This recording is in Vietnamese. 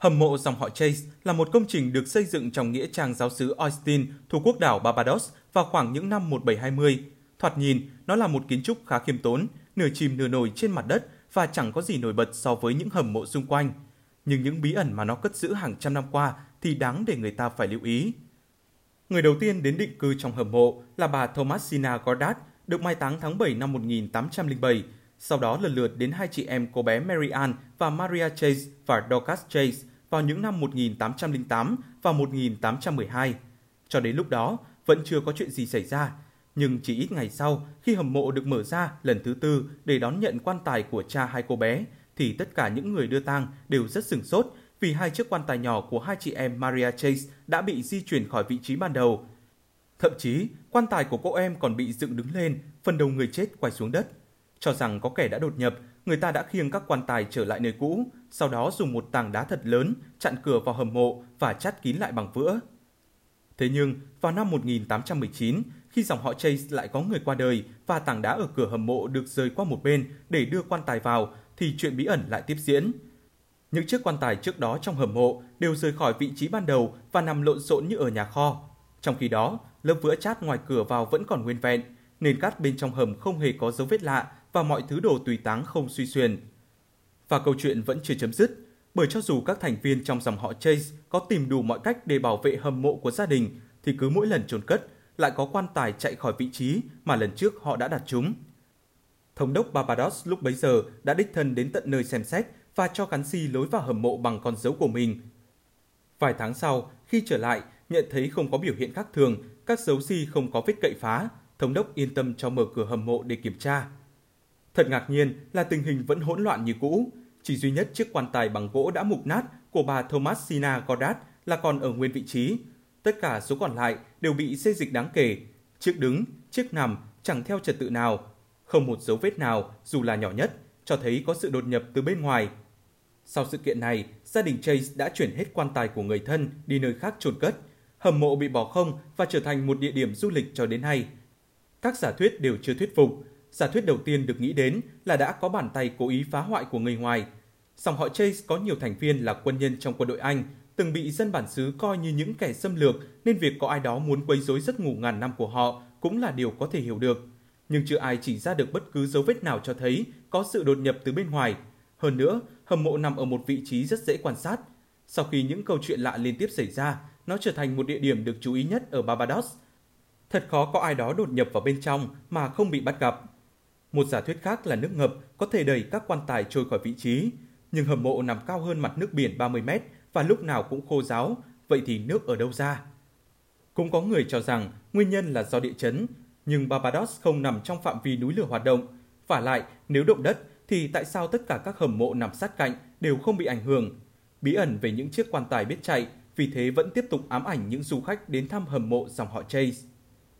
Hầm mộ dòng họ Chase là một công trình được xây dựng trong nghĩa trang giáo sứ Austin thuộc quốc đảo Barbados vào khoảng những năm 1720. Thoạt nhìn, nó là một kiến trúc khá khiêm tốn, nửa chìm nửa nổi trên mặt đất và chẳng có gì nổi bật so với những hầm mộ xung quanh. Nhưng những bí ẩn mà nó cất giữ hàng trăm năm qua thì đáng để người ta phải lưu ý. Người đầu tiên đến định cư trong hầm mộ là bà Thomasina Goddard, được mai táng tháng 7 năm 1807. Sau đó lần lượt đến hai chị em cô bé Mary Ann và Maria Chase và Dorcas Chase vào những năm 1808 và 1812. Cho đến lúc đó, vẫn chưa có chuyện gì xảy ra. Nhưng chỉ ít ngày sau, khi hầm mộ được mở ra lần thứ tư để đón nhận quan tài của cha hai cô bé, thì tất cả những người đưa tang đều rất sửng sốt vì hai chiếc quan tài nhỏ của hai chị em Maria Chase đã bị di chuyển khỏi vị trí ban đầu. Thậm chí, quan tài của cô em còn bị dựng đứng lên, phần đầu người chết quay xuống đất. Cho rằng có kẻ đã đột nhập, người ta đã khiêng các quan tài trở lại nơi cũ, sau đó dùng một tảng đá thật lớn chặn cửa vào hầm mộ và chắt kín lại bằng vữa. Thế nhưng, vào năm 1819, khi dòng họ Chase lại có người qua đời và tảng đá ở cửa hầm mộ được rời qua một bên để đưa quan tài vào, thì chuyện bí ẩn lại tiếp diễn. Những chiếc quan tài trước đó trong hầm mộ đều rời khỏi vị trí ban đầu và nằm lộn xộn như ở nhà kho. Trong khi đó, lớp vữa chát ngoài cửa vào vẫn còn nguyên vẹn, nền cát bên trong hầm không hề có dấu vết lạ và mọi thứ đồ tùy táng không suy xuyên. Và câu chuyện vẫn chưa chấm dứt, bởi cho dù các thành viên trong dòng họ Chase có tìm đủ mọi cách để bảo vệ hầm mộ của gia đình, thì cứ mỗi lần chôn cất lại có quan tài chạy khỏi vị trí mà lần trước họ đã đặt chúng. Thống đốc Barbados lúc bấy giờ đã đích thân đến tận nơi xem xét và cho gắn xi lối vào hầm mộ bằng con dấu của mình. Vài tháng sau, khi trở lại, nhận thấy không có biểu hiện khác thường, các dấu xi không có vết cậy phá, thống đốc yên tâm cho mở cửa hầm mộ để kiểm tra. Thật ngạc nhiên là tình hình vẫn hỗn loạn như cũ, chỉ duy nhất chiếc quan tài bằng gỗ đã mục nát của bà Thomasina Goddard là còn ở nguyên vị trí. Tất cả số còn lại đều bị xê dịch đáng kể, chiếc đứng, chiếc nằm chẳng theo trật tự nào, không một dấu vết nào dù là nhỏ nhất cho thấy có sự đột nhập từ bên ngoài. Sau sự kiện này, gia đình Chase đã chuyển hết quan tài của người thân đi nơi khác chôn cất. Hầm mộ bị bỏ không và trở thành một địa điểm du lịch cho đến nay. Các giả thuyết đều chưa thuyết phục. Giả thuyết đầu tiên được nghĩ đến là đã có bàn tay cố ý phá hoại của người ngoài. Song họ Chase có nhiều thành viên là quân nhân trong quân đội Anh, từng bị dân bản xứ coi như những kẻ xâm lược nên việc có ai đó muốn quấy rối giấc ngủ ngàn năm của họ cũng là điều có thể hiểu được nhưng chưa ai chỉ ra được bất cứ dấu vết nào cho thấy có sự đột nhập từ bên ngoài. Hơn nữa, hầm mộ nằm ở một vị trí rất dễ quan sát. Sau khi những câu chuyện lạ liên tiếp xảy ra, nó trở thành một địa điểm được chú ý nhất ở Barbados. Thật khó có ai đó đột nhập vào bên trong mà không bị bắt gặp. Một giả thuyết khác là nước ngập có thể đẩy các quan tài trôi khỏi vị trí, nhưng hầm mộ nằm cao hơn mặt nước biển 30 mét và lúc nào cũng khô ráo, vậy thì nước ở đâu ra? Cũng có người cho rằng nguyên nhân là do địa chấn nhưng Barbados không nằm trong phạm vi núi lửa hoạt động. Và lại, nếu động đất thì tại sao tất cả các hầm mộ nằm sát cạnh đều không bị ảnh hưởng? Bí ẩn về những chiếc quan tài biết chạy, vì thế vẫn tiếp tục ám ảnh những du khách đến thăm hầm mộ dòng họ Chase.